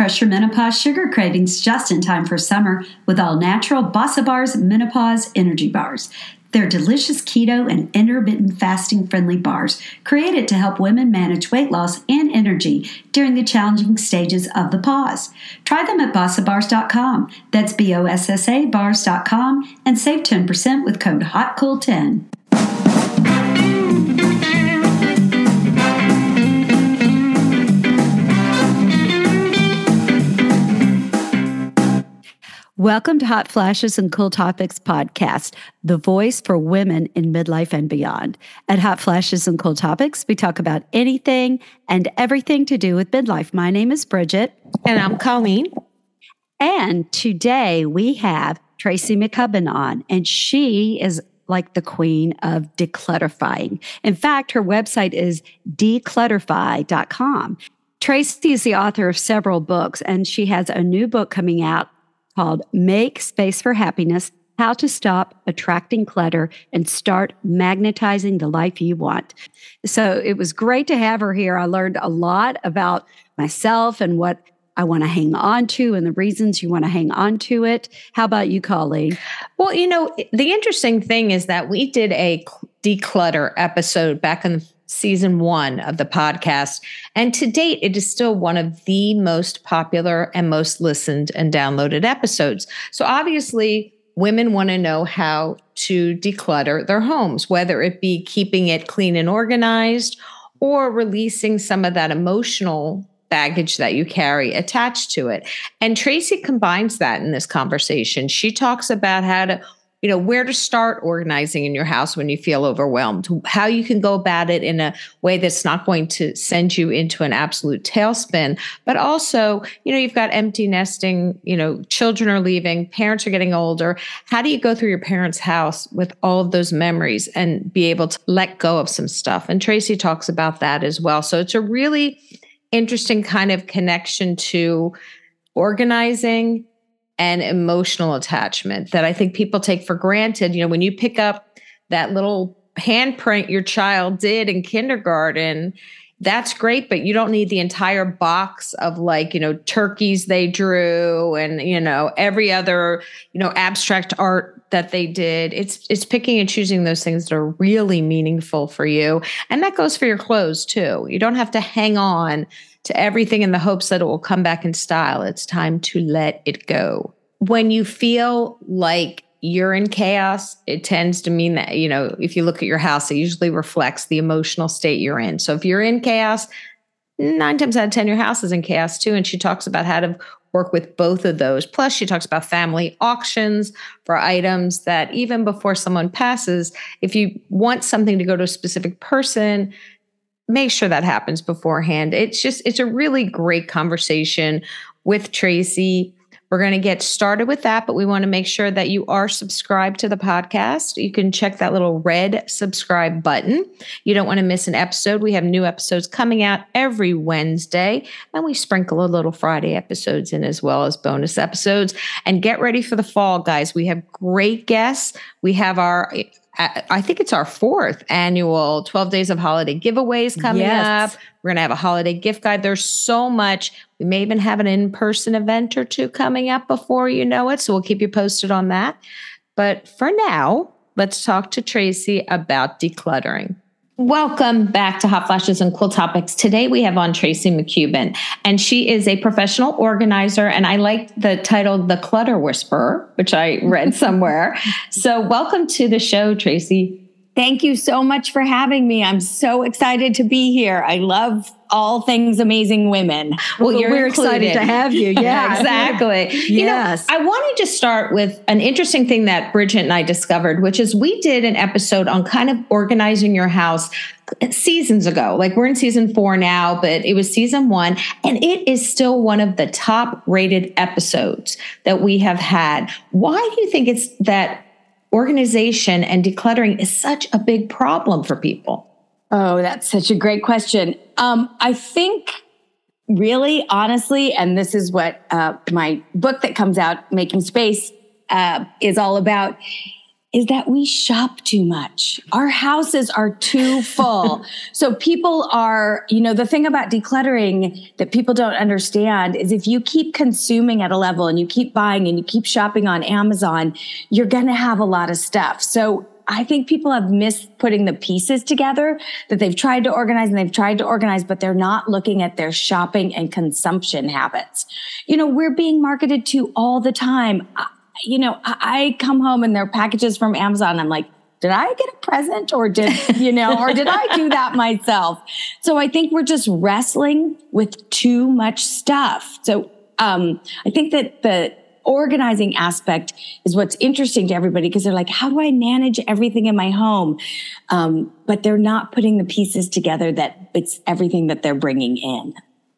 Crush your menopause sugar cravings just in time for summer with all natural Bossa Bars Menopause Energy Bars. They're delicious keto and intermittent fasting friendly bars created to help women manage weight loss and energy during the challenging stages of the pause. Try them at bossabars.com. That's B O S S A bars.com and save 10% with code HOTCOOL10. Welcome to Hot Flashes and Cool Topics podcast, the voice for women in midlife and beyond. At Hot Flashes and Cool Topics, we talk about anything and everything to do with midlife. My name is Bridget. And I'm Colleen. And today we have Tracy McCubbin on, and she is like the queen of declutterifying. In fact, her website is declutterify.com. Tracy is the author of several books, and she has a new book coming out called Make Space for Happiness How to Stop Attracting Clutter and Start Magnetizing the Life You Want. So it was great to have her here. I learned a lot about myself and what I want to hang on to and the reasons you want to hang on to it. How about you, Colleen? Well, you know, the interesting thing is that we did a declutter episode back in season one of the podcast. And to date, it is still one of the most popular and most listened and downloaded episodes. So obviously, women want to know how to declutter their homes, whether it be keeping it clean and organized or releasing some of that emotional baggage that you carry attached to it. And Tracy combines that in this conversation. She talks about how to you know where to start organizing in your house when you feel overwhelmed how you can go about it in a way that's not going to send you into an absolute tailspin but also you know you've got empty nesting you know children are leaving parents are getting older. How do you go through your parents house with all of those memories and be able to let go of some stuff? And tracy talks about that as well. So it's a really interesting kind of connection to organizing and emotional attachment that I think people take for granted. You know, when you pick up that little handprint your child did in kindergarten, that's great, but you don't need the entire box of like, you know, turkeys they drew and, you know, every other, you know, abstract art that they did. It's it's picking and choosing those things that are really meaningful for you. And that goes for your clothes too. You don't have to hang on to everything in the hopes that it will come back in style. It's time to let it go. When you feel like you're in chaos, it tends to mean that, you know, if you look at your house, it usually reflects the emotional state you're in. So if you're in chaos, nine times out of 10, your house is in chaos too. And she talks about how to work with both of those. Plus, she talks about family auctions for items that even before someone passes, if you want something to go to a specific person, make sure that happens beforehand. It's just, it's a really great conversation with Tracy. We're going to get started with that, but we want to make sure that you are subscribed to the podcast. You can check that little red subscribe button. You don't want to miss an episode. We have new episodes coming out every Wednesday, and we sprinkle a little Friday episodes in as well as bonus episodes. And get ready for the fall, guys. We have great guests. We have our I think it's our fourth annual 12 days of holiday giveaways coming yes. up. We're going to have a holiday gift guide. There's so much. We may even have an in person event or two coming up before you know it. So we'll keep you posted on that. But for now, let's talk to Tracy about decluttering. Welcome back to Hot Flashes and Cool Topics. Today we have on Tracy McCubbin, and she is a professional organizer. And I like the title, The Clutter Whisperer, which I read somewhere. so, welcome to the show, Tracy. Thank you so much for having me. I'm so excited to be here. I love all things amazing women. Well, well we're included. excited to have you. Yeah, exactly. yes. You know, I wanted to start with an interesting thing that Bridget and I discovered, which is we did an episode on kind of organizing your house seasons ago. Like we're in season four now, but it was season one, and it is still one of the top rated episodes that we have had. Why do you think it's that organization and decluttering is such a big problem for people? Oh, that's such a great question. Um, I think really honestly, and this is what uh, my book that comes out, Making Space, uh, is all about. is that we shop too much. Our houses are too full. so people are, you know, the thing about decluttering that people don't understand is if you keep consuming at a level and you keep buying and you keep shopping on Amazon, you're going to have a lot of stuff. So I think people have missed putting the pieces together that they've tried to organize and they've tried to organize, but they're not looking at their shopping and consumption habits. You know, we're being marketed to all the time you know, I, come home and there are packages from Amazon. I'm like, did I get a present or did, you know, or did I do that myself? So I think we're just wrestling with too much stuff. So, um, I think that the organizing aspect is what's interesting to everybody because they're like, how do I manage everything in my home? Um, but they're not putting the pieces together that it's everything that they're bringing in.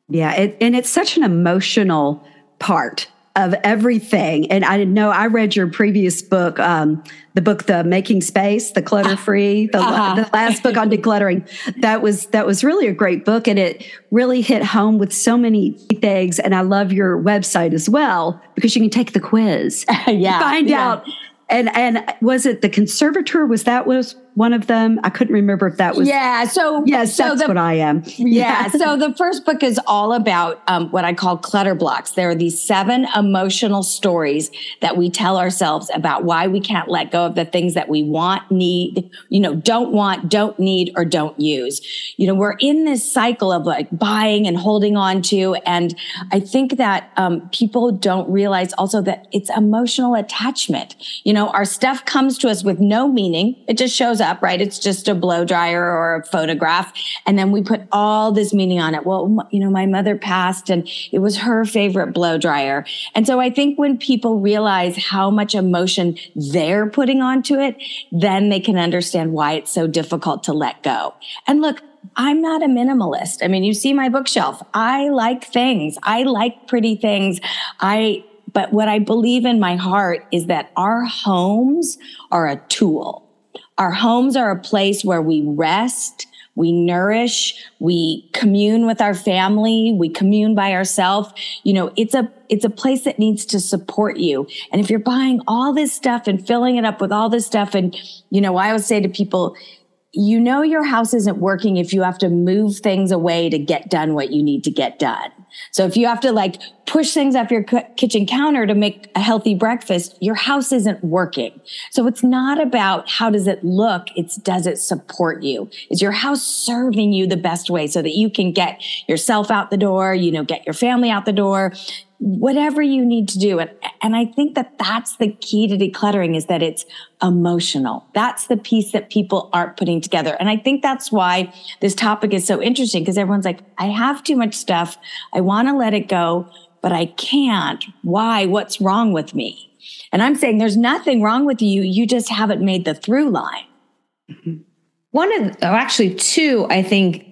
Yeah. It, and it's such an emotional part of everything. And I didn't know, I read your previous book, um, the book, The Making Space, The Clutter Free, the, uh-huh. the last book on decluttering. That was, that was really a great book. And it really hit home with so many things. And I love your website as well because you can take the quiz. yeah. Find yeah. out. And, and was it the conservator? Was that was one of them. I couldn't remember if that was. Yeah. So yes, so that's the, what I am. Yeah. so the first book is all about um, what I call clutter blocks. There are these seven emotional stories that we tell ourselves about why we can't let go of the things that we want, need, you know, don't want, don't need, or don't use. You know, we're in this cycle of like buying and holding on to, and I think that um, people don't realize also that it's emotional attachment. You know, our stuff comes to us with no meaning. It just shows up, right? It's just a blow dryer or a photograph. And then we put all this meaning on it. Well, you know, my mother passed and it was her favorite blow dryer. And so I think when people realize how much emotion they're putting onto it, then they can understand why it's so difficult to let go. And look, I'm not a minimalist. I mean, you see my bookshelf. I like things. I like pretty things. I, but what I believe in my heart is that our homes are a tool. Our homes are a place where we rest, we nourish, we commune with our family, we commune by ourselves. You know, it's a it's a place that needs to support you. And if you're buying all this stuff and filling it up with all this stuff and you know, I always say to people, you know your house isn't working if you have to move things away to get done what you need to get done. So if you have to like push things off your kitchen counter to make a healthy breakfast, your house isn't working. So it's not about how does it look? It's does it support you? Is your house serving you the best way so that you can get yourself out the door, you know, get your family out the door, whatever you need to do. And, and I think that that's the key to decluttering is that it's emotional. That's the piece that people aren't putting together. And I think that's why this topic is so interesting because everyone's like, I have too much stuff. I want to let it go, but I can't. Why? What's wrong with me? And I'm saying there's nothing wrong with you. You just haven't made the through line. Mm-hmm. One of, oh, actually, two, I think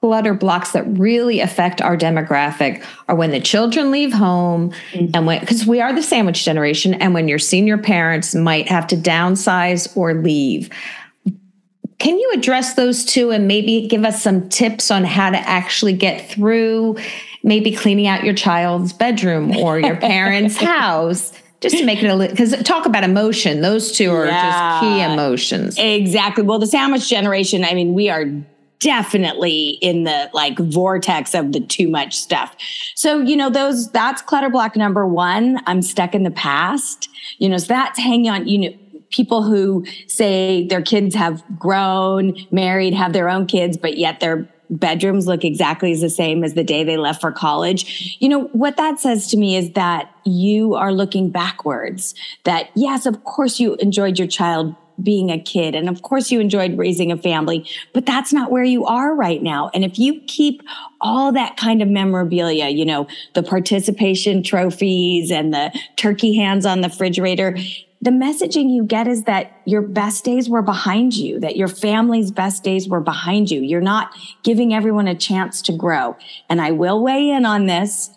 clutter blocks that really affect our demographic are when the children leave home mm-hmm. and when because we are the sandwich generation and when your senior parents might have to downsize or leave. Can you address those two and maybe give us some tips on how to actually get through maybe cleaning out your child's bedroom or your parents house? Just to make it a little because talk about emotion. Those two are yeah, just key emotions. Exactly. Well the sandwich generation i mean we are definitely in the like vortex of the too much stuff. So, you know, those, that's clutter block number one. I'm stuck in the past. You know, so that's hanging on, you know, people who say their kids have grown, married, have their own kids, but yet their bedrooms look exactly as the same as the day they left for college. You know, what that says to me is that you are looking backwards. That yes, of course you enjoyed your child being a kid. And of course you enjoyed raising a family, but that's not where you are right now. And if you keep all that kind of memorabilia, you know, the participation trophies and the turkey hands on the refrigerator, the messaging you get is that your best days were behind you, that your family's best days were behind you. You're not giving everyone a chance to grow. And I will weigh in on this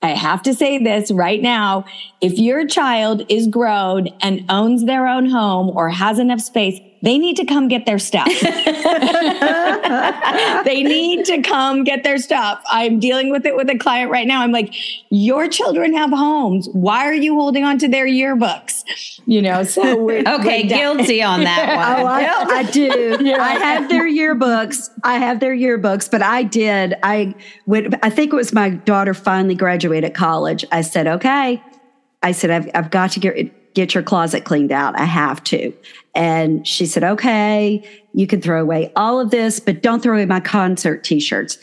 I have to say this right now. If your child is grown and owns their own home or has enough space, they need to come get their stuff. they need to come get their stuff. I'm dealing with it with a client right now. I'm like, your children have homes. Why are you holding on to their yearbooks? You know, so we're okay. We're guilty on that one. oh, I, I do. Yeah. I have their yearbooks. I have their yearbooks, but I did. I would. I think it was my daughter finally graduated college. I said, okay. I said, I've, I've got to get get your closet cleaned out. I have to. And she said, okay, you can throw away all of this, but don't throw away my concert t-shirts.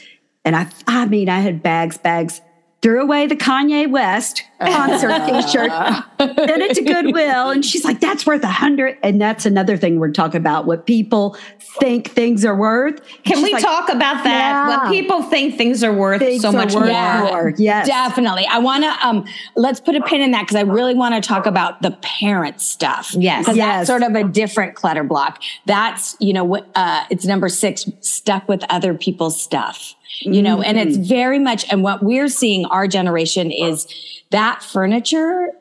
And I, I mean, I had bags, bags, threw away the Kanye West concert t-shirt, sent it to Goodwill. And she's like, that's worth a hundred. And that's another thing we're talking about, what people think things are worth. Can we like, talk about that? Yeah. What people think things are worth things so much worth more. more. Yes. Definitely. I want to, um, let's put a pin in that because I really want to talk about the parent stuff. Yes. Because yes. that's sort of a different clutter block. That's, you know, uh, it's number six, stuck with other people's stuff you know, mm-hmm. and it's mm-hmm. very much, and what we're seeing our generation is that furniture,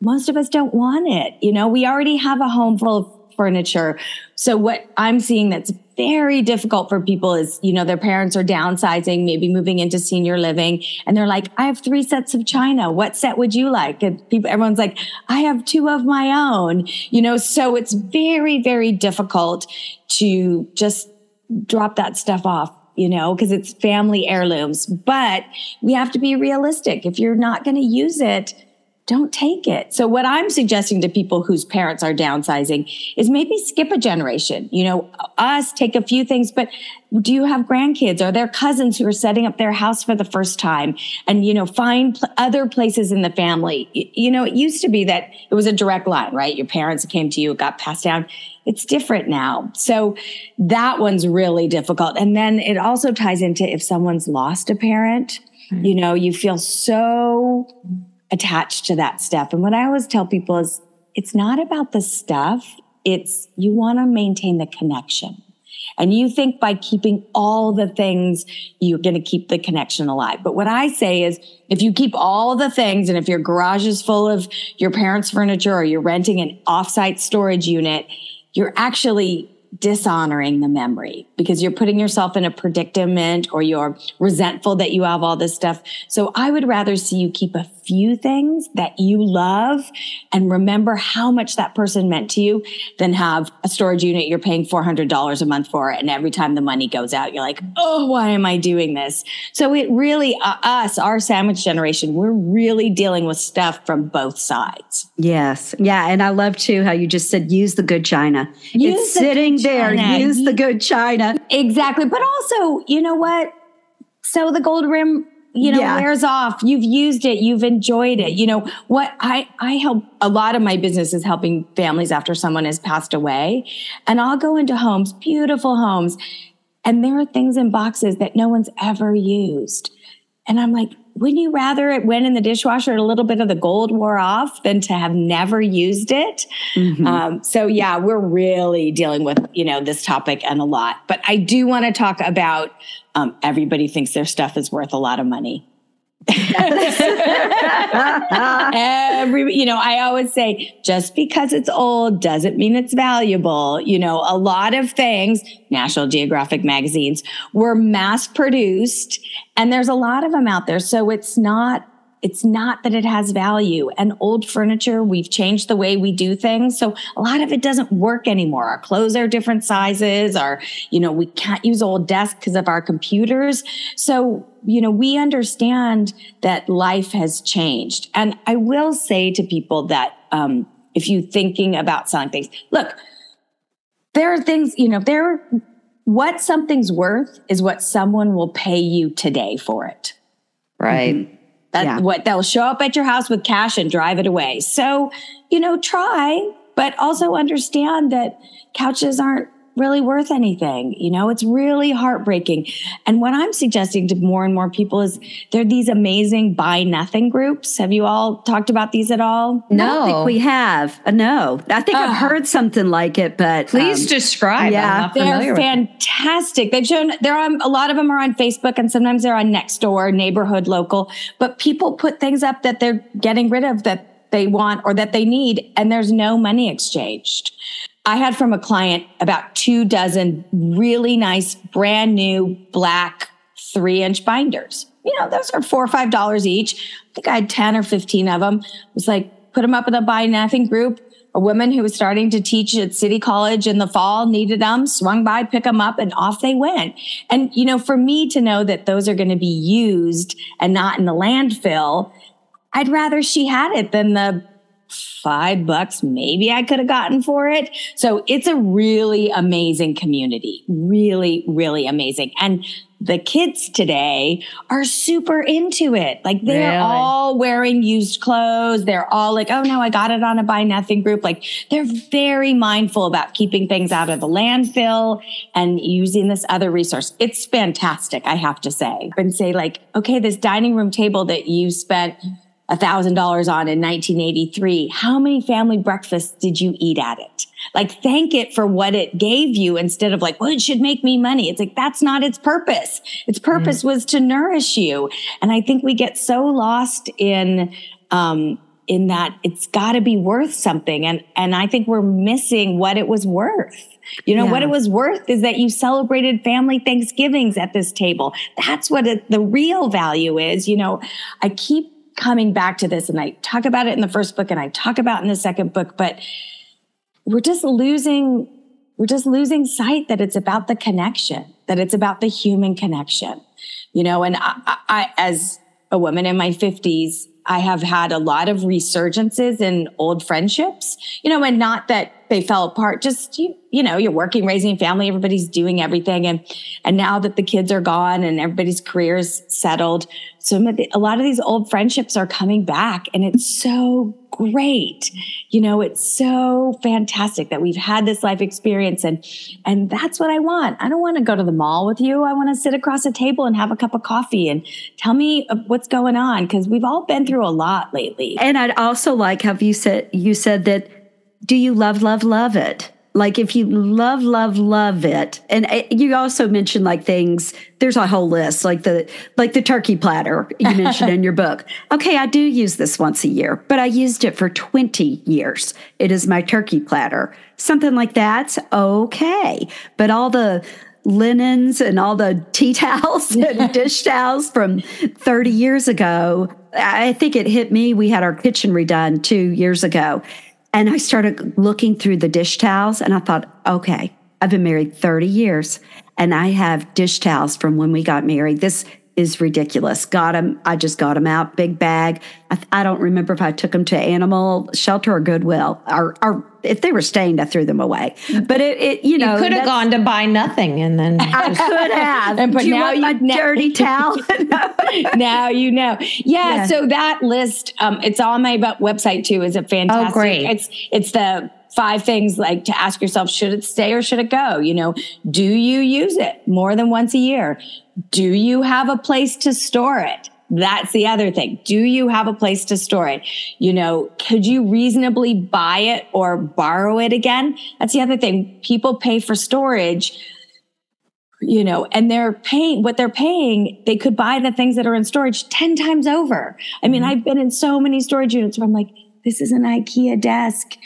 most of us don't want it. You know, we already have a home full of furniture. So what I'm seeing that's very difficult for people is, you know, their parents are downsizing, maybe moving into senior living, and they're like, I have three sets of china. What set would you like? And people, everyone's like, I have two of my own, you know, so it's very, very difficult to just drop that stuff off you know, because it's family heirlooms. But we have to be realistic. If you're not going to use it, don't take it. So what I'm suggesting to people whose parents are downsizing is maybe skip a generation. You know, us take a few things, but do you have grandkids? Are there cousins who are setting up their house for the first time? And, you know, find pl- other places in the family. You know, it used to be that it was a direct line, right? Your parents came to you, it got passed down. It's different now. So that one's really difficult. And then it also ties into if someone's lost a parent, you know, you feel so attached to that stuff. And what I always tell people is it's not about the stuff. It's you want to maintain the connection. And you think by keeping all the things, you're going to keep the connection alive. But what I say is if you keep all the things and if your garage is full of your parents' furniture or you're renting an offsite storage unit, you're actually dishonoring the memory because you're putting yourself in a predicament or you're resentful that you have all this stuff. So I would rather see you keep a few things that you love and remember how much that person meant to you than have a storage unit you're paying $400 a month for. And every time the money goes out, you're like, Oh, why am I doing this? So it really, uh, us, our sandwich generation, we're really dealing with stuff from both sides. Yes. Yeah. And I love too how you just said, use the good china. Use it's sitting there. China. Use the good china. Exactly. But also, you know what? So the gold rim you know yeah. wears off you've used it you've enjoyed it you know what i i help a lot of my business is helping families after someone has passed away and i'll go into homes beautiful homes and there are things in boxes that no one's ever used and i'm like wouldn't you rather it went in the dishwasher and a little bit of the gold wore off than to have never used it mm-hmm. um, so yeah we're really dealing with you know this topic and a lot but i do want to talk about um, everybody thinks their stuff is worth a lot of money. Every, you know, I always say just because it's old doesn't mean it's valuable. You know, a lot of things, National Geographic magazines were mass produced and there's a lot of them out there. So it's not it's not that it has value. And old furniture, we've changed the way we do things. So a lot of it doesn't work anymore. Our clothes are different sizes. Our, you know, we can't use old desks because of our computers. So, you know, we understand that life has changed. And I will say to people that, um, if you're thinking about selling things, look, there are things, you know, there, what something's worth is what someone will pay you today for it. Right. Mm-hmm. That's yeah. what they'll show up at your house with cash and drive it away. So, you know, try, but also understand that couches aren't really worth anything. You know, it's really heartbreaking. And what I'm suggesting to more and more people is there are these amazing buy nothing groups. Have you all talked about these at all? No, I think we have. Uh, no, I think uh, I've heard something like it, but please um, describe. Yeah, they're fantastic. They've shown they're on a lot of them are on Facebook and sometimes they're on next Nextdoor, neighborhood, local. But people put things up that they're getting rid of that they want or that they need, and there's no money exchanged I had from a client about two dozen really nice, brand new black three inch binders. You know, those are four or five dollars each. I think I had 10 or 15 of them. It was like, put them up in the buy nothing group. A woman who was starting to teach at City College in the fall needed them, swung by, pick them up, and off they went. And, you know, for me to know that those are going to be used and not in the landfill, I'd rather she had it than the five bucks maybe I could have gotten for it. So it's a really amazing community. Really, really amazing. And the kids today are super into it. Like they're really? all wearing used clothes. They're all like, oh no, I got it on a buy nothing group. Like they're very mindful about keeping things out of the landfill and using this other resource. It's fantastic, I have to say. And say like, okay, this dining room table that you spent $1,000 on in 1983. How many family breakfasts did you eat at it? Like, thank it for what it gave you instead of like, well, it should make me money. It's like, that's not its purpose. Its purpose mm. was to nourish you. And I think we get so lost in, um, in that it's got to be worth something. And, and I think we're missing what it was worth. You know, yeah. what it was worth is that you celebrated family Thanksgivings at this table. That's what it, the real value is. You know, I keep coming back to this and I talk about it in the first book and I talk about in the second book, but we're just losing we're just losing sight that it's about the connection, that it's about the human connection. You know, and I, I as a woman in my 50s, I have had a lot of resurgences in old friendships, you know, and not that they fell apart, just you, you know, you're working, raising a family, everybody's doing everything. And, and now that the kids are gone and everybody's careers settled, so a lot of these old friendships are coming back and it's so great. You know, it's so fantastic that we've had this life experience and, and that's what I want. I don't want to go to the mall with you. I want to sit across a table and have a cup of coffee and tell me uh, what's going on. Cause we've all been through a lot lately. And I'd also like have you said, you said that, do you love, love, love it? like if you love love love it and uh, you also mentioned like things there's a whole list like the like the turkey platter you mentioned in your book. Okay i do use this once a year but i used it for 20 years. It is my turkey platter. Something like that's okay but all the linens and all the tea towels and dish towels from 30 years ago i think it hit me. We had our kitchen redone two years ago and I started looking through the dish towels and I thought, okay, I've been married 30 years and I have dish towels from when we got married. This is ridiculous. Got them. I just got them out, big bag. I, I, don't remember if I took them to animal shelter or Goodwill, or, or if they were stained, I threw them away. But it, it you know, you could have gone to buy nothing, and then I could have. and, but Do now you, you dirty towel. now you know. Yeah, yeah, So that list, um, it's on my website too. Is a fantastic. Oh, great. It's it's the five things like to ask yourself should it stay or should it go you know do you use it more than once a year do you have a place to store it that's the other thing. Do you have a place to store it? You know, could you reasonably buy it or borrow it again? That's the other thing. People pay for storage, you know, and they're paying what they're paying. They could buy the things that are in storage 10 times over. I mean, mm-hmm. I've been in so many storage units where I'm like, this is an IKEA desk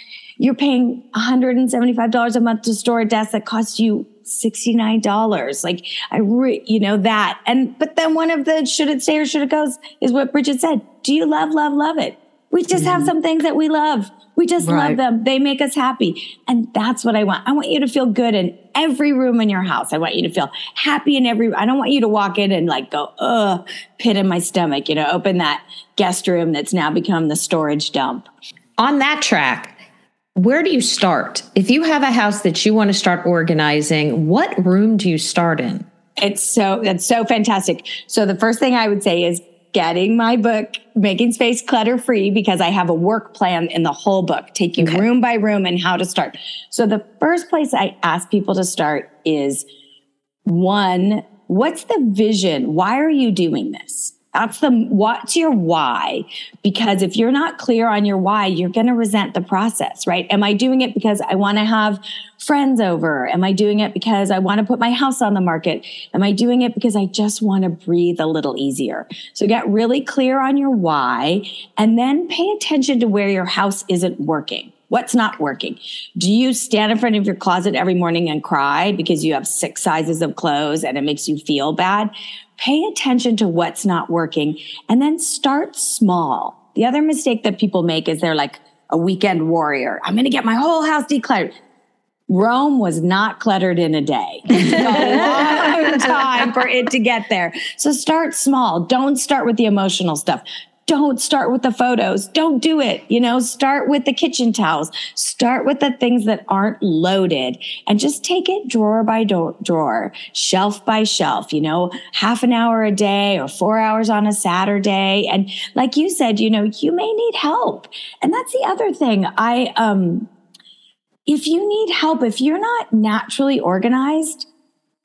you're paying $175 a month to store a desk that costs you $69. Like I, re- you know, that. And, but then one of the should it stay or should it go is what Bridget said. Do you love, love, love it? We just mm-hmm. have some things that we love. We just right. love them. They make us happy. And that's what I want. I want you to feel good in every room in your house. I want you to feel happy in every, I don't want you to walk in and like go, ugh, pit in my stomach, you know, open that guest room that's now become the storage dump. On that track, where do you start? If you have a house that you want to start organizing, what room do you start in? It's so that's so fantastic. So the first thing I would say is getting my book making space clutter free because I have a work plan in the whole book taking okay. room by room and how to start. So the first place I ask people to start is one, what's the vision? Why are you doing this? That's the what's your why? Because if you're not clear on your why, you're going to resent the process, right? Am I doing it because I want to have friends over? Am I doing it because I want to put my house on the market? Am I doing it because I just want to breathe a little easier? So get really clear on your why and then pay attention to where your house isn't working What's not working? Do you stand in front of your closet every morning and cry because you have six sizes of clothes and it makes you feel bad? Pay attention to what's not working and then start small. The other mistake that people make is they're like a weekend warrior. I'm going to get my whole house decluttered. Rome was not cluttered in a day. a long time for it to get there. So start small. Don't start with the emotional stuff. Don't start with the photos. Don't do it. You know, start with the kitchen towels. Start with the things that aren't loaded and just take it drawer by do- drawer, shelf by shelf, you know, half an hour a day or four hours on a Saturday. And like you said, you know, you may need help. And that's the other thing. I, um, if you need help, if you're not naturally organized,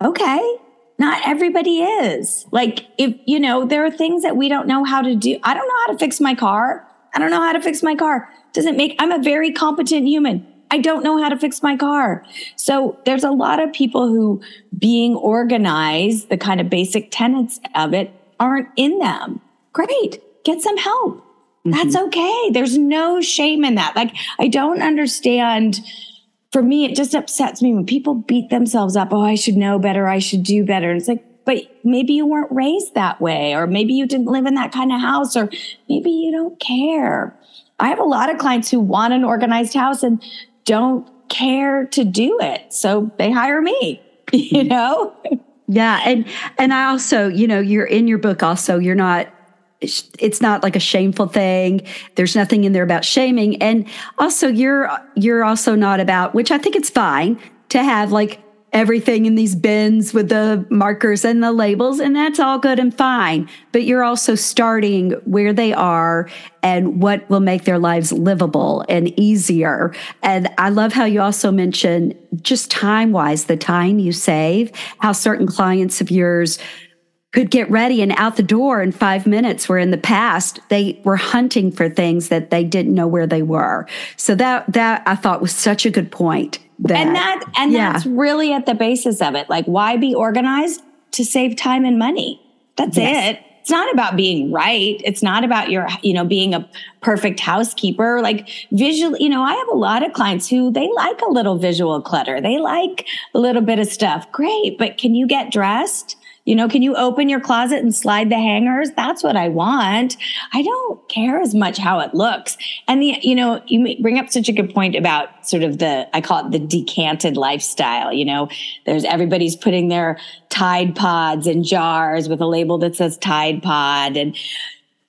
okay, not everybody is. Like, if you know, there are things that we don't know how to do. I don't know how to fix my car. I don't know how to fix my car. Doesn't make, I'm a very competent human. I don't know how to fix my car. So there's a lot of people who being organized, the kind of basic tenets of it aren't in them. Great. Get some help. That's mm-hmm. okay. There's no shame in that. Like, I don't understand for me, it just upsets me when people beat themselves up. Oh, I should know better. I should do better. And it's like, but maybe you weren't raised that way, or maybe you didn't live in that kind of house, or maybe you don't care. I have a lot of clients who want an organized house and don't care to do it. So they hire me, you mm-hmm. know? Yeah. And, and I also, you know, you're in your book also, you're not it's not like a shameful thing. There's nothing in there about shaming. And also you're you're also not about which i think it's fine to have like everything in these bins with the markers and the labels and that's all good and fine. But you're also starting where they are and what will make their lives livable and easier. And i love how you also mention just time wise the time you save how certain clients of yours could get ready and out the door in five minutes where in the past. They were hunting for things that they didn't know where they were. So that that i thought was such a good point that, and that and yeah. that's really at the basis of it. Like why be organized? To save time and money. That's yes. it. It's not about being right. It's not about your you know being a perfect housekeeper. Like visually you know i have a lot of clients who they like a little visual clutter. They like a little bit of stuff. Great but can you get dressed you know, can you open your closet and slide the hangers? That's what I want. I don't care as much how it looks. And the, you know, you bring up such a good point about sort of the, I call it the decanted lifestyle. You know, there's everybody's putting their Tide Pods in jars with a label that says Tide Pod. And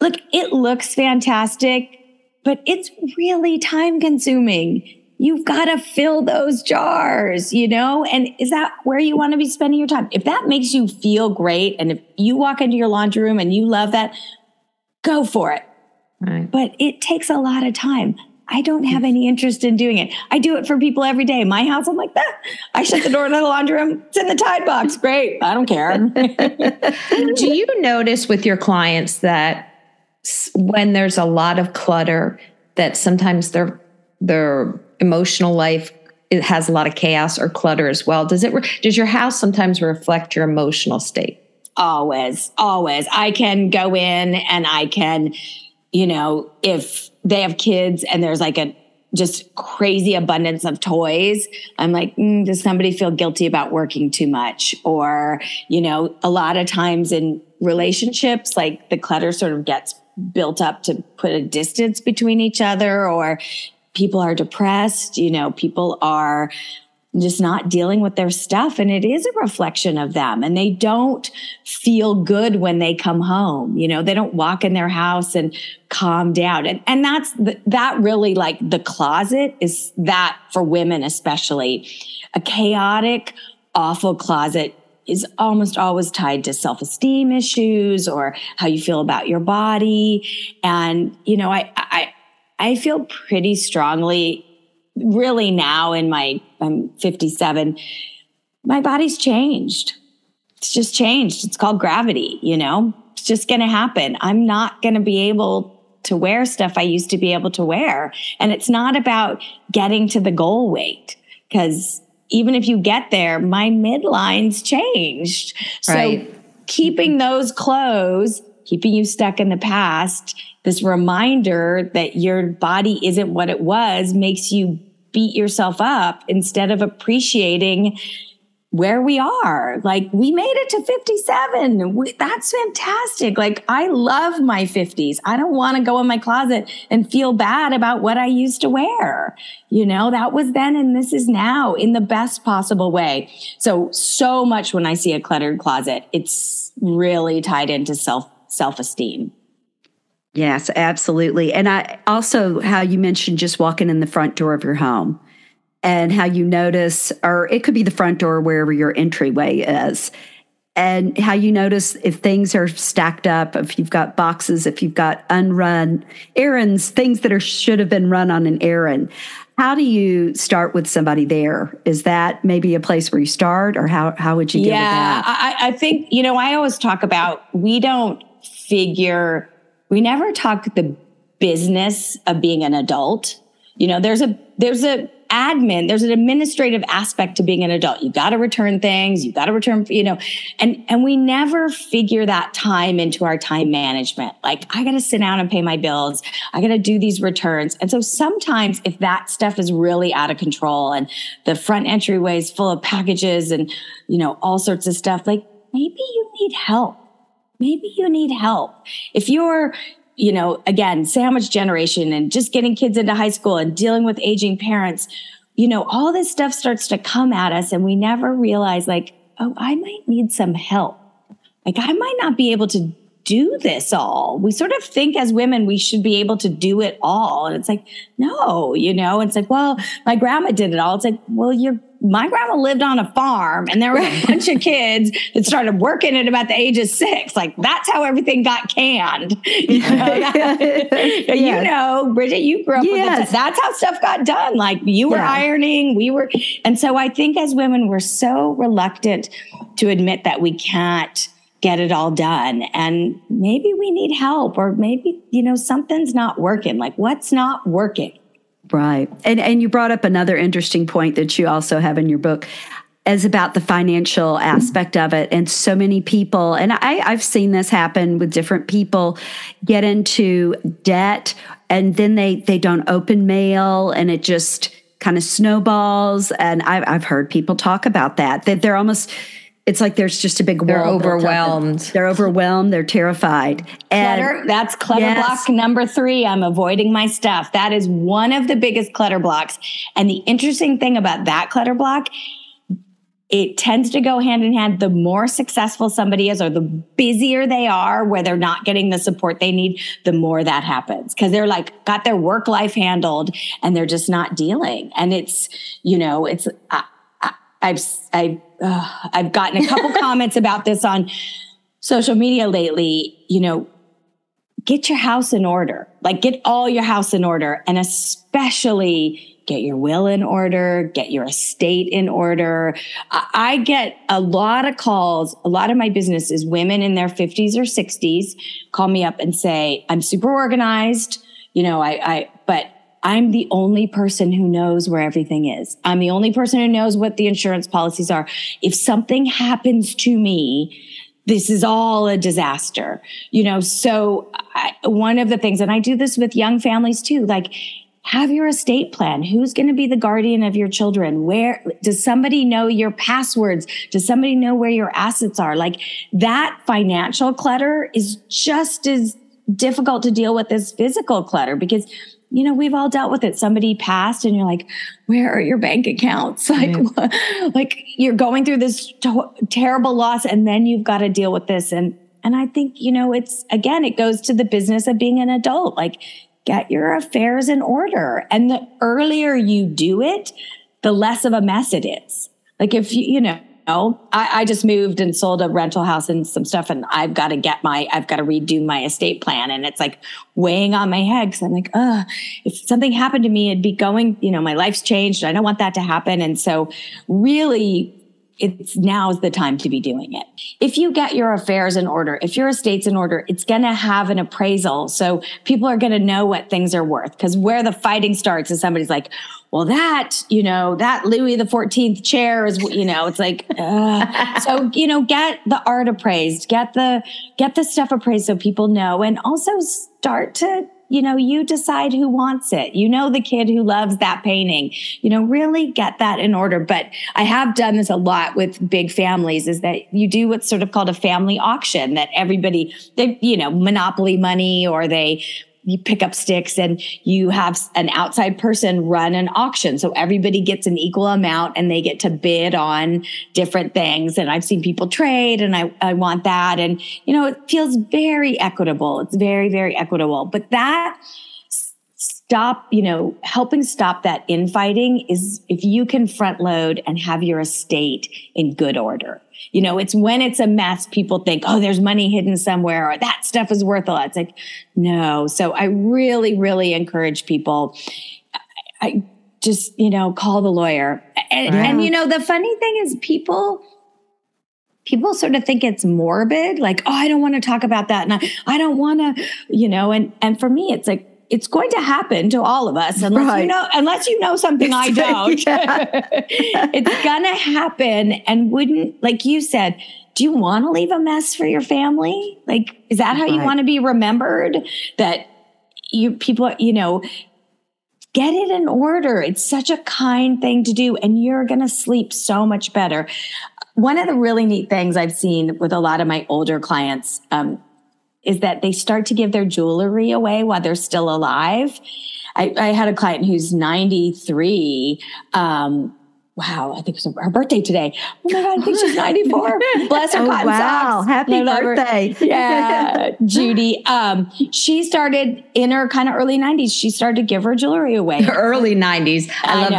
look, it looks fantastic, but it's really time consuming you've got to fill those jars, you know? And is that where you want to be spending your time? If that makes you feel great and if you walk into your laundry room and you love that, go for it. Right. But it takes a lot of time. I don't have any interest in doing it. I do it for people every day. My house, I'm like that. I shut the door to the laundry room. It's in the Tide box. Great. I don't care. do you notice with your clients that when there's a lot of clutter, that sometimes they're they're emotional life it has a lot of chaos or clutter as well. Does it does your house sometimes reflect your emotional state? Always always. I can go in and i can you know if they have kids and there's like a just crazy abundance of toys i'm like mm, does somebody feel guilty about working too much? Or you know a lot of times in relationships like the clutter sort of gets built up to put a distance between each other or people are depressed, you know, people are just not dealing with their stuff and it is a reflection of them and they don't feel good when they come home you know they don't walk in their house and calm down and and that's the, that really like the closet is that for women especially. A chaotic awful closet is almost always tied to self-esteem issues or how you feel about your body and you know i i I feel pretty strongly, really now in my, I'm 57, my body's changed. It's just changed. It's called gravity, you know? It's just going to happen. I'm not going to be able to wear stuff I used to be able to wear. And it's not about getting to the goal weight because even if you get there, my midline's changed. So keeping those clothes keeping you stuck in the past, this reminder that your body isn't what it was makes you beat yourself up instead of appreciating where we are. Like we made it to 57. We, that's fantastic. Like I love my 50s. I don't want to go in my closet and feel bad about what I used to wear. You know, that was then and this is now in the best possible way. So, so much when I see a cluttered closet, it's really tied into self self-esteem. Yes, absolutely. And I also how you mentioned just walking in the front door of your home and how you notice, or it could be the front door wherever your entryway is, and how you notice if things are stacked up, if you've got boxes, if you've got unrun errands, things that are should have been run on an errand. How do you start with somebody there? Is that maybe a place where you start, or how how would you deal yeah, with that? I, I think you know. I always talk about we don't figure. We never talk the business of being an adult. You know, there's a there's a admin, there's an administrative aspect to being an adult. You got to return things, you got to return, you know, and, and we never figure that time into our time management. Like, I got to sit down and pay my bills. I got to do these returns. And so sometimes if that stuff is really out of control and the front entryway is full of packages and, you know, all sorts of stuff, like maybe you need help. Maybe you need help. If you're, you know, again, sandwich generation and just getting kids into high school and dealing with aging parents, you know, all this stuff starts to come at us and we never realize like, oh, I might need some help. Like I might not be able to do this all. We sort of think as women we should be able to do it all. And it's like, no, you know, it's like, well, my grandma did it all. It's like, well, your my grandma lived on a farm and there were a bunch of kids that started working at about the age of six. Like that's how everything got canned. You know, yes. you know Bridget, you grew up yes. with it. That's how stuff got done. Like you were yeah. ironing, we were. And so I think as women, we're so reluctant to admit that we can't get it all done. And maybe we need help or maybe, you know, something's not working. Like what's not working? Right. And and you brought up another interesting point that you also have in your book as about the financial aspect of it. And so many people, and I, I've seen this happen with different people, get into debt and then they they don't open mail and it just kind of snowballs. And I've I've heard people talk about that, that they're almost it's like there's just a big they're overwhelmed. They're overwhelmed. They're terrified. And clutter, that's clutter yes. block number three. I'm avoiding my stuff. That is one of the biggest clutter blocks. And the interesting thing about that clutter block, it tends to go hand in hand. The more successful somebody is, or the busier they are, where they're not getting the support they need, the more that happens. Cause they're like, got their work life handled and they're just not dealing. And it's, you know, it's, I, I've, I've uh, I've gotten a couple comments about this on social media lately. You know, get your house in order, like get all your house in order, and especially get your will in order, get your estate in order. I get a lot of calls. A lot of my business is women in their 50s or 60s call me up and say, I'm super organized. You know, I, I, but I'm the only person who knows where everything is. I'm the only person who knows what the insurance policies are. If something happens to me, this is all a disaster, you know? So I, one of the things, and I do this with young families too, like, have your estate plan. Who's going to be the guardian of your children? Where does somebody know your passwords? Does somebody know where your assets are? Like that financial clutter is just as difficult to deal with as physical clutter because you know, we've all dealt with it. Somebody passed and you're like, where are your bank accounts? Like, like you're going through this to- terrible loss and then you've got to deal with this. And, and I think, you know, it's again, it goes to the business of being an adult. Like get your affairs in order. And the earlier you do it, the less of a mess it is. Like if you, you know, know, I, I, just moved and sold a rental house and some stuff, and I've got to get my, I've got to redo my estate plan, and it's like weighing on my head because I'm like, uh, if something happened to me, it'd be going, you know, my life's changed. I don't want that to happen, and so really it's now's the time to be doing it. If you get your affairs in order, if your estate's in order, it's going to have an appraisal. So people are going to know what things are worth because where the fighting starts is somebody's like, well, that, you know, that Louis the 14th chair is, you know, it's like, uh. so, you know, get the art appraised, get the, get the stuff appraised so people know and also start to you know, you decide who wants it. You know, the kid who loves that painting, you know, really get that in order. But I have done this a lot with big families is that you do what's sort of called a family auction that everybody, they, you know, monopoly money or they you pick up sticks and you have an outside person run an auction. So everybody gets an equal amount and they get to bid on different things. And I've seen people trade and I, I want that. And, you know, it feels very equitable. It's very, very equitable. But that stop, you know, helping stop that infighting is if you can front load and have your estate in good order. You know, it's when it's a mess, people think, oh, there's money hidden somewhere or that stuff is worth a lot. It's like, no. So I really, really encourage people. I just, you know, call the lawyer. And, yeah. and you know, the funny thing is people, people sort of think it's morbid like oh i don't want to talk about that and i, I don't want to you know and and for me it's like it's going to happen to all of us unless right. you know unless you know something I don't. it's gonna happen and wouldn't like you said, do you want to leave a mess for your family? Like is that how right. you want to be remembered? That you people, you know, get it in order. It's such a kind thing to do and you're going to sleep so much better. One of the really neat things I've seen with a lot of my older clients um, is that they start to give their jewelry away while they're still alive. I, I had a client who's 93. Um, wow, I think it was her birthday today. Oh my God, I think she's 94. Bless her oh, cotton wow. socks. Happy birthday. Yeah. Judy. Um, she started in her kind of early 90s, she started to give her jewelry away. Her early 90s. I, I love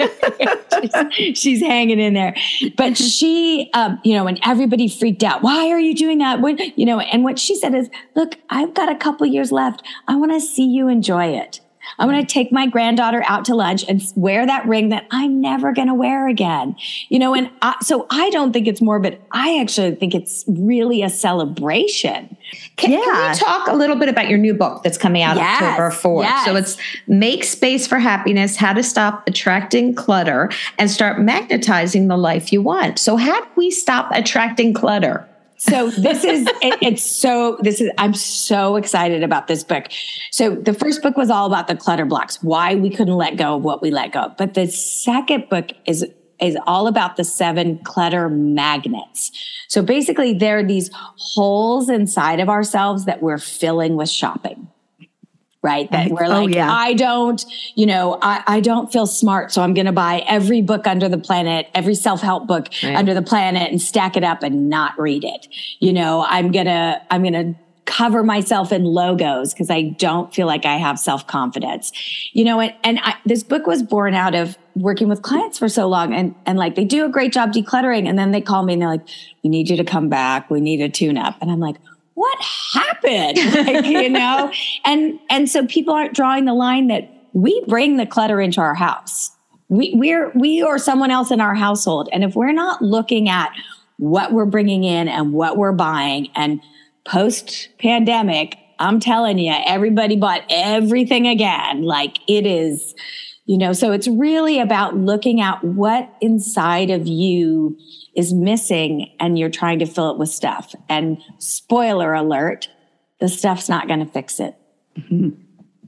that. she's, she's, hanging in there. But she, um, you know, and everybody freaked out, why are you doing that? When, you know, and what she said is, look, I've got a couple years left. I want to see you enjoy it. I'm going to take my granddaughter out to lunch and wear that ring that I'm never going to wear again. You know, and I, so I don't think it's morbid. I actually think it's really a celebration. Can, yeah. can we talk a little bit about your new book that's coming out yes, October 4th? Yes. So it's Make Space for Happiness, How to Stop Attracting Clutter and Start Magnetizing the Life You Want. So how do we stop attracting clutter? So this is it, it's so this is I'm so excited about this book. So the first book was all about the clutter blocks, why we couldn't let go of what we let go. But the second book is is all about the seven clutter magnets. So basically there are these holes inside of ourselves that we're filling with shopping right? That we're oh, like, oh, yeah. I don't, you know, I, I don't feel smart. So I'm going to buy every book under the planet, every self help book right. under the planet and stack it up and not read it. You know, I'm going to, I'm going to cover myself in logos because I don't feel like I have self confidence. You know, and, and I, this book was born out of working with clients for so long and, and like they do a great job decluttering. And then they call me and they're like, we need you to come back. We need a tune up. And I'm like, what happened? like, you know, and, and so people aren't drawing the line that we bring the clutter into our house. We, we're, we or someone else in our household. And if we're not looking at what we're bringing in and what we're buying and post pandemic, I'm telling you, everybody bought everything again. Like it is, you know, so it's really about looking at what inside of you is missing and you're trying to fill it with stuff. And spoiler alert, the stuff's not going to fix it. Mm-hmm.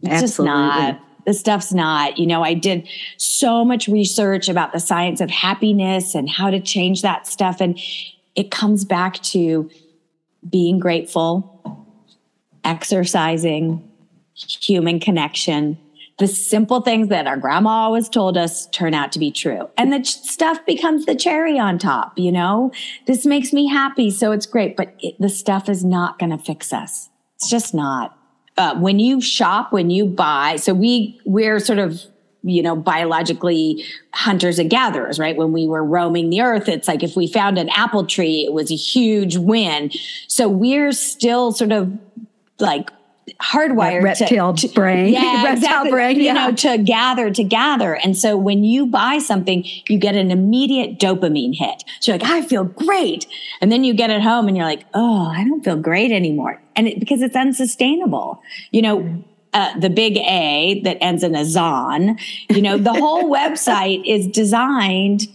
It's Absolutely. just not. The stuff's not. You know, I did so much research about the science of happiness and how to change that stuff. And it comes back to being grateful, exercising, human connection, the simple things that our grandma always told us turn out to be true. And the ch- stuff becomes the cherry on top, you know? This makes me happy, so it's great, but it, the stuff is not going to fix us. It's just not. Uh, when you shop, when you buy, so we, we're sort of you know, biologically hunters and gatherers, right? When we were roaming the earth, it's like if we found an apple tree, it was a huge win. So we're still sort of like hardwired reptile to, brain, yeah, reptile exactly, brain, you know, to gather, to gather. And so when you buy something, you get an immediate dopamine hit. So you're like, I feel great. And then you get it home and you're like, oh, I don't feel great anymore. And it, because it's unsustainable, you know, uh, the big A that ends in a zon, you know, the whole website is designed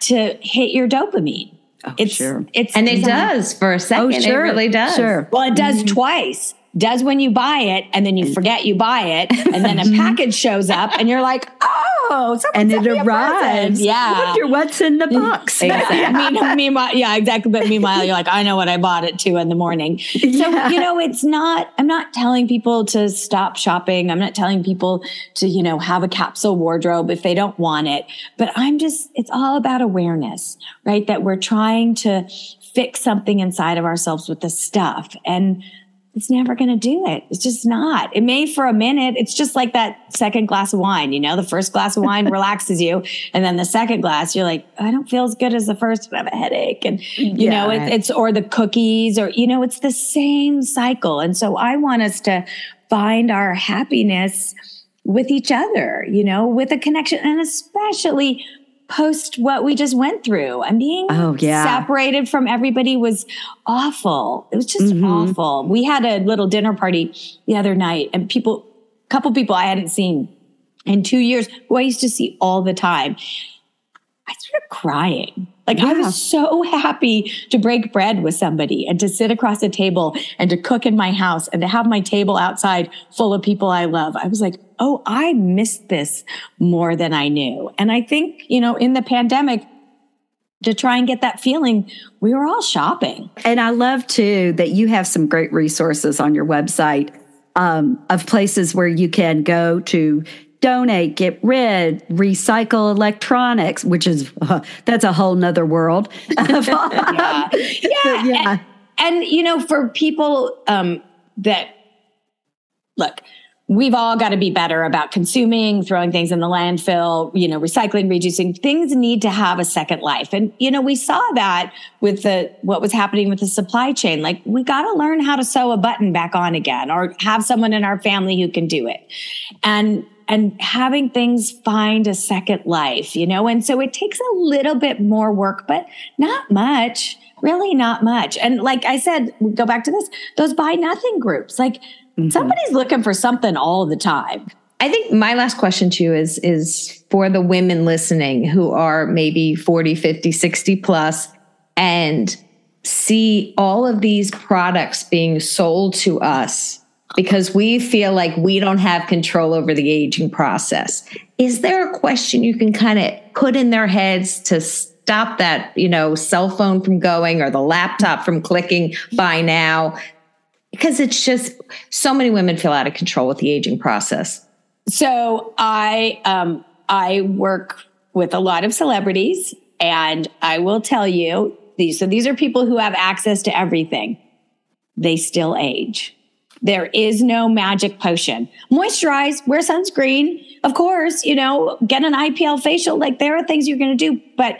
to hit your dopamine. Oh, it's, sure. it's, And it designed- does for a second. Oh, sure. It really does. Sure. well, it does twice. Does when you buy it, and then you forget you buy it, and then a mm-hmm. package shows up, and you're like, "Oh, and it me a present." arrives. Yeah. Wonder what's in the box. Exactly. I mean, meanwhile, yeah, exactly. But meanwhile, you're like, I know what I bought at two in the morning. So, Yeah. you know, it's not, I'm not telling people to stop shopping. I'm not telling people to, you know, have a capsule wardrobe if they don't want it. But I'm just, it's all about awareness, right? That we're trying to fix something inside of ourselves with the stuff. And it's never going to do it. It's just not. It may for a minute. It's just like that second glass of wine. You know, the first glass of wine relaxes you, and then the second glass, you're like, I don't feel as good as the first. I have a headache, and you know, it, it's or the cookies, or you know, it's the same cycle. And so, I want us to find our happiness with each other. You know, with a connection, and especially post what we just went through. and being Oh, yeah. separated from everybody was awful. It was just Mhm. awful. We had a little dinner party the other night and people, a couple people I hadn't seen in two years who I used to see all the time. I started crying. Like I was so happy to break bread with somebody and to sit across a table and to cook in my house and to have my table outside full of people I love. I was like, oh, I missed this more than I knew. And I think, you know, in the pandemic, to try and get that feeling, we were all shopping. And I love too that you have some great resources on your website um, of places where you can go to donate, get rid, recycle electronics, which is that's a whole nother world. Yeah. Yeah. yeah. And, and, you know, for people um, that look, we've all got to be better about consuming, throwing things in the landfill, you know, recycling, reducing. Things need to have a second life. And, you know, we saw that with the what was happening with the supply chain. Like we got to learn how to sew a button back on again or have someone in our family who can do it. And and having things find a second life, you know? And so it takes a little bit more work, but not much, really not much. And like I said, go back to this, those buy nothing groups, like mm-hmm. somebody's looking for something all the time. I think my last question to you is is for the women listening who are maybe 40, 50, 60 plus and see all of these products being sold to us because we feel like we don't have control over the aging process. Is there a question you can kind of put in their heads to stop that, you know, cell phone from going or the laptop from clicking by now? Because it's just so many women feel out of control with the aging process. So I um I work with a lot of celebrities and I will tell you these so these are people who have access to everything. They still age. There is no magic potion. Moisturize, wear sunscreen, of course, you know, get an IPL facial. Like there are things you're going to do, but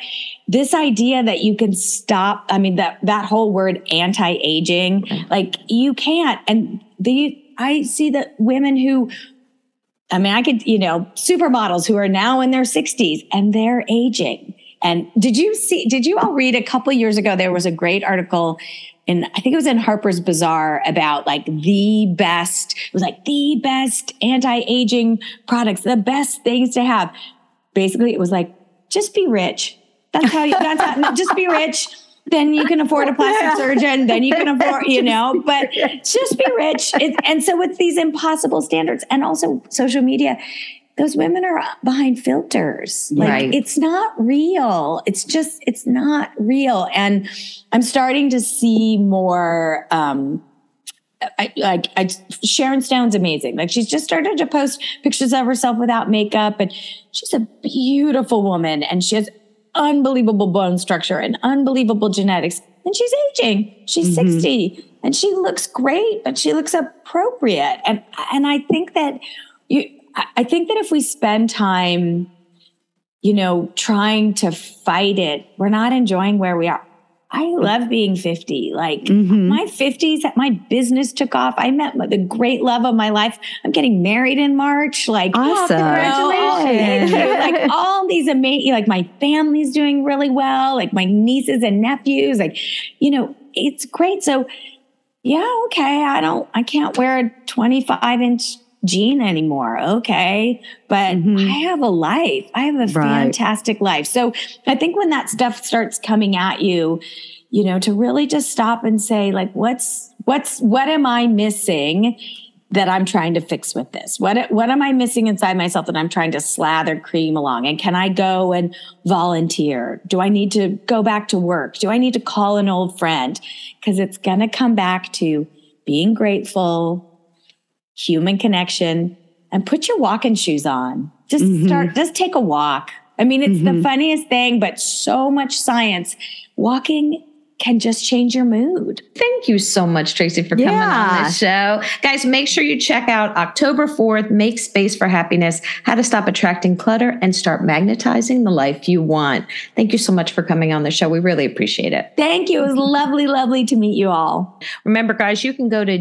this idea that you can stop, I mean, that, that whole word anti-aging, like you can't. And the, I see that women who, I mean, I could, you know, supermodels who are now in their 60s and they're aging. And did you see, did you all read a couple years ago? There was a great article in, I think it was in Harper's Bazaar about like the best, it was like the best anti aging products, the best things to have. Basically, it was like, just be rich. That's how you, that's how, just be rich. Then you can afford a plastic surgeon. Then you can afford, you know, but just be rich. It, and so with these impossible standards and also social media, those women are behind filters. Like Right. it's not real. It's just, it's not real. And I'm starting to see more, um, I, like I, Sharon Stone's amazing. Like she's just started to post pictures of herself without makeup, and she's a beautiful woman, and she has unbelievable bone structure and unbelievable genetics. And she's aging. She's sixty, and she looks great, but she looks appropriate. And and I think that you, I I think that if we spend time, you know, trying to fight it, we're not enjoying where we are. I love being 50. Like mm-hmm. my 50s, my business took off. I met the great love of my life. I'm getting married in March. Like, awesome. Oh, congratulations. like all these amazing, like my family's doing really well. Like my nieces and nephews, like, you know, it's great. So yeah, okay. I don't, I can't wear a 25 inch jean anymore. Okay. But mm-hmm. I have a life. I have a right. fantastic life. So I think when that stuff starts coming at you, you know, to really just stop and say, like, what's, what's, what am I missing? that I'm trying to fix with this? What what am I missing inside myself that I'm trying to slather cream along? And can I go and volunteer? Do I need to go back to work? Do I need to call an old friend? Because it's going to come back to being grateful, human connection, and put your walking shoes on. Just mm-hmm. start, just take a walk. I mean, it's mm-hmm. the funniest thing, but so much science. Walking can just change your mood. Thank you so much, Tracy, for coming yeah. on the show. Guys, make sure you check out October 4th, Make Space for Happiness, How to Stop Attracting Clutter and Start Magnetizing the Life You Want. Thank you so much for coming on the show. We really appreciate it. Thank you. It was lovely, lovely to meet you all. Remember, guys, you can go to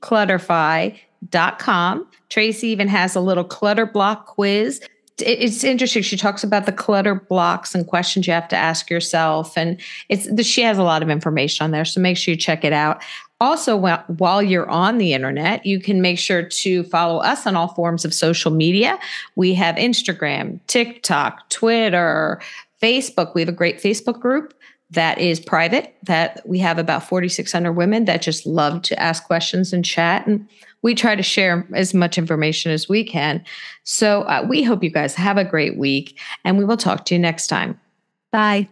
dclutterfly.com. Tracy even has a little clutter block quiz it's interesting. She talks about the clutter blocks and questions you have to ask yourself, and it's she has a lot of information on there. So make sure you check it out. Also, while you're on the internet, you can make sure to follow us on all forms of social media. We have Instagram, TikTok, Twitter, Facebook. We have a great Facebook group that is private that we have about 4600 women that just love to ask questions and chat and we try to share as much information as we can. So uh, we hope you guys have a great week and we will talk to you next time. Bye